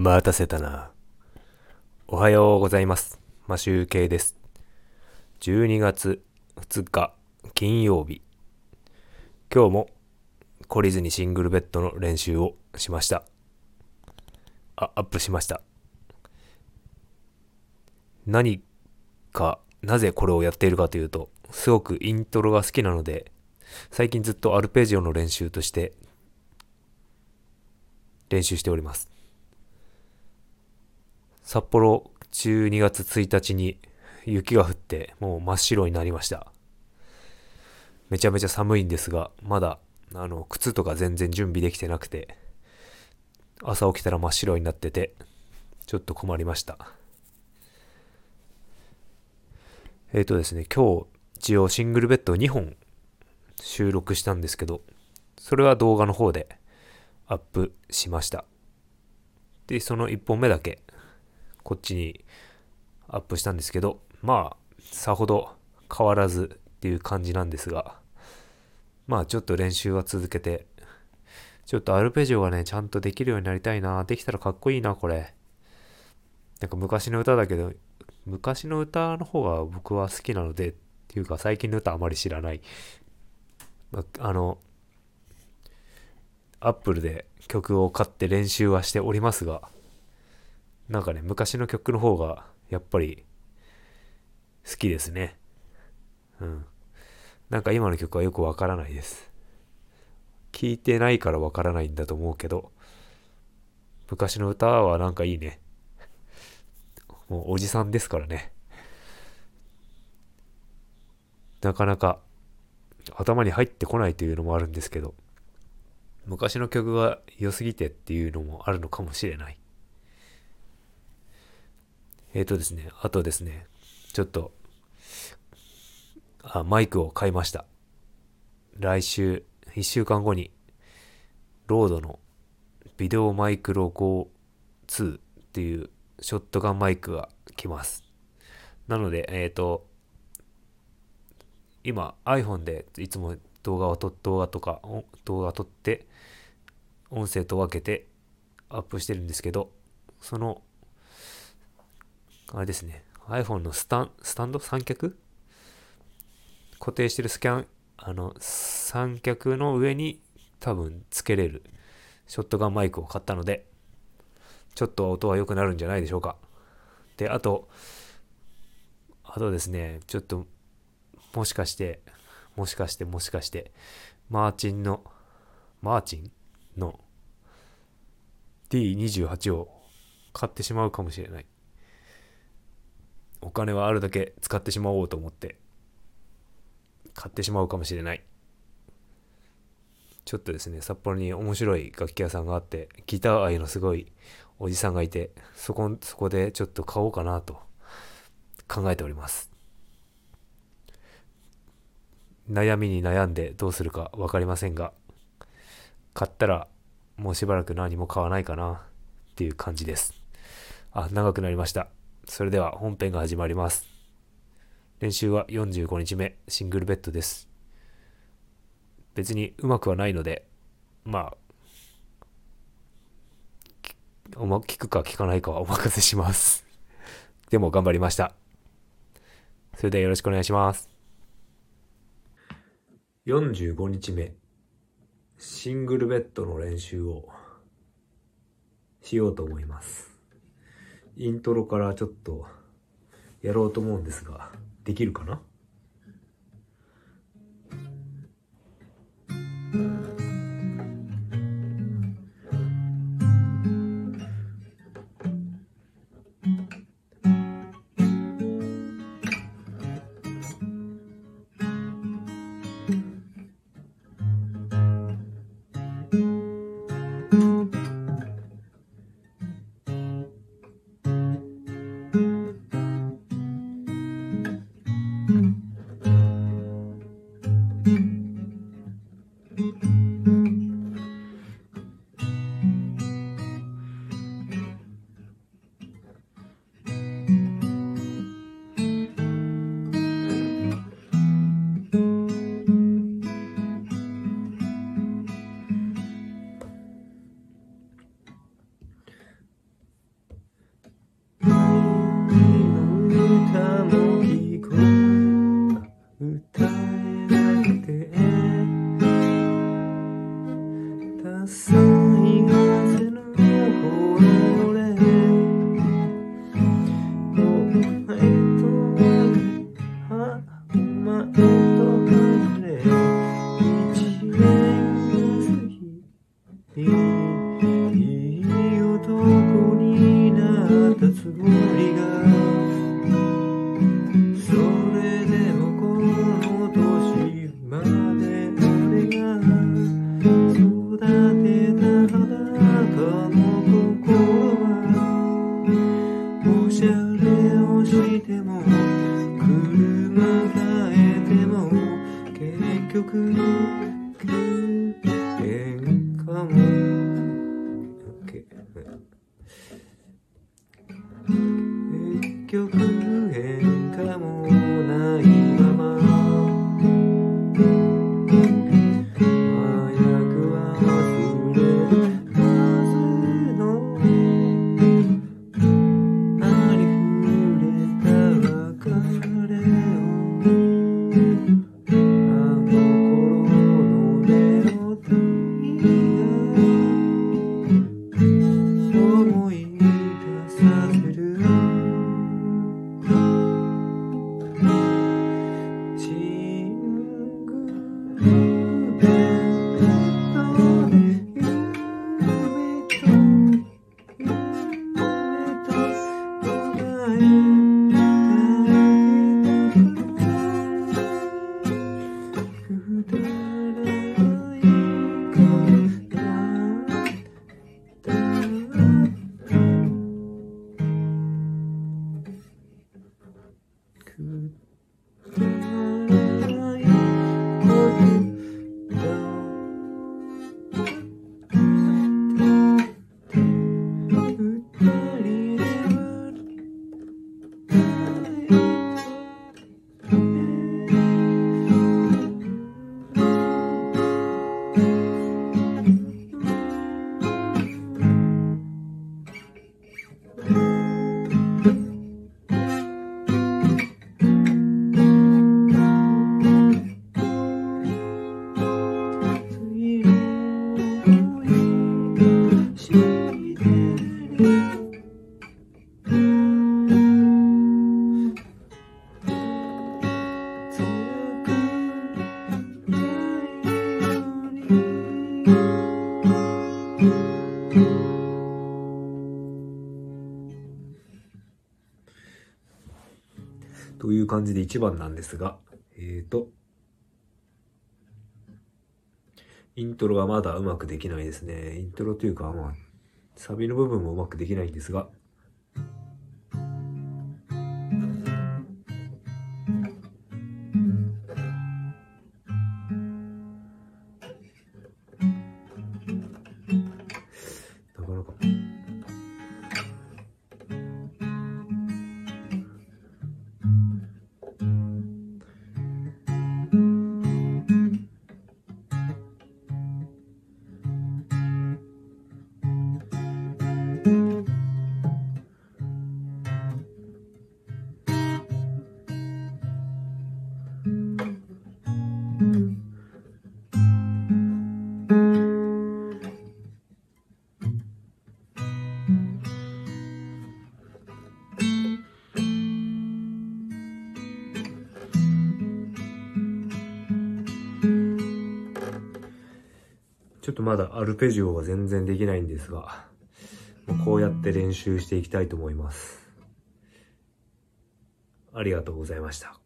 待たせたな。おはようございます。マシュウケイです。12月2日金曜日。今日も懲りずにシングルベッドの練習をしました。あ、アップしました。何か、なぜこれをやっているかというと、すごくイントロが好きなので、最近ずっとアルペジオの練習として練習しております。札幌12月1日に雪が降ってもう真っ白になりました。めちゃめちゃ寒いんですが、まだあの靴とか全然準備できてなくて、朝起きたら真っ白になってて、ちょっと困りました。えっ、ー、とですね、今日一応シングルベッド2本収録したんですけど、それは動画の方でアップしました。で、その1本目だけこっちにアップしたんですけど、まあ、さほど変わらずっていう感じなんですが、まあちょっと練習は続けて、ちょっとアルペジオがね、ちゃんとできるようになりたいな。できたらかっこいいな、これ。なんか昔の歌だけど、昔の歌の方が僕は好きなので、っていうか最近の歌あまり知らない。まあの、アップルで曲を買って練習はしておりますが、なんかね、昔の曲の方がやっぱり好きですね。うん。なんか今の曲はよくわからないです。聞いてないからわからないんだと思うけど、昔の歌はなんかいいね。もうおじさんですからね。なかなか頭に入ってこないというのもあるんですけど、昔の曲が良すぎてっていうのもあるのかもしれない。えっ、ー、とですね、あとですね、ちょっと、あ、マイクを買いました。来週、1週間後に、ロードのビデオマイクロ GO2 っていうショットガンマイクが来ます。なので、えっ、ー、と、今 iPhone でいつも動画を撮動画とか動画撮って音声と分けてアップしてるんですけどそのあれですね。iPhone のスタンスタンド？三脚？固定してるスキャンあの三脚の上に多分つけれる。ショットガンマイクを買ったのでちょっと音は良くなるんじゃないでしょうか。であとあとですねちょっともしかして、もしかして、もしかして、マーチンの、マーチンの D28 を買ってしまうかもしれない。お金はあるだけ使ってしまおうと思って、買ってしまうかもしれない。ちょっとですね、札幌に面白い楽器屋さんがあって、ギター愛のすごいおじさんがいて、そこ、そこでちょっと買おうかなと考えております。悩みに悩んでどうするか分かりませんが、買ったらもうしばらく何も買わないかなっていう感じです。あ、長くなりました。それでは本編が始まります。練習は45日目、シングルベッドです。別にうまくはないので、まあ、おま、聞くか聞かないかは お任せします。でも頑張りました。それではよろしくお願いします。45日目シングルベッドの練習をしようと思いますイントロからちょっとやろうと思うんですができるかな？く感じで1番なんですが、えーと、イントロがまだうまくできないですね。イントロというか、まあ、サビの部分もうまくできないんですが、ちょっとまだアルペジオは全然できないんですが、こうやって練習していきたいと思います。ありがとうございました。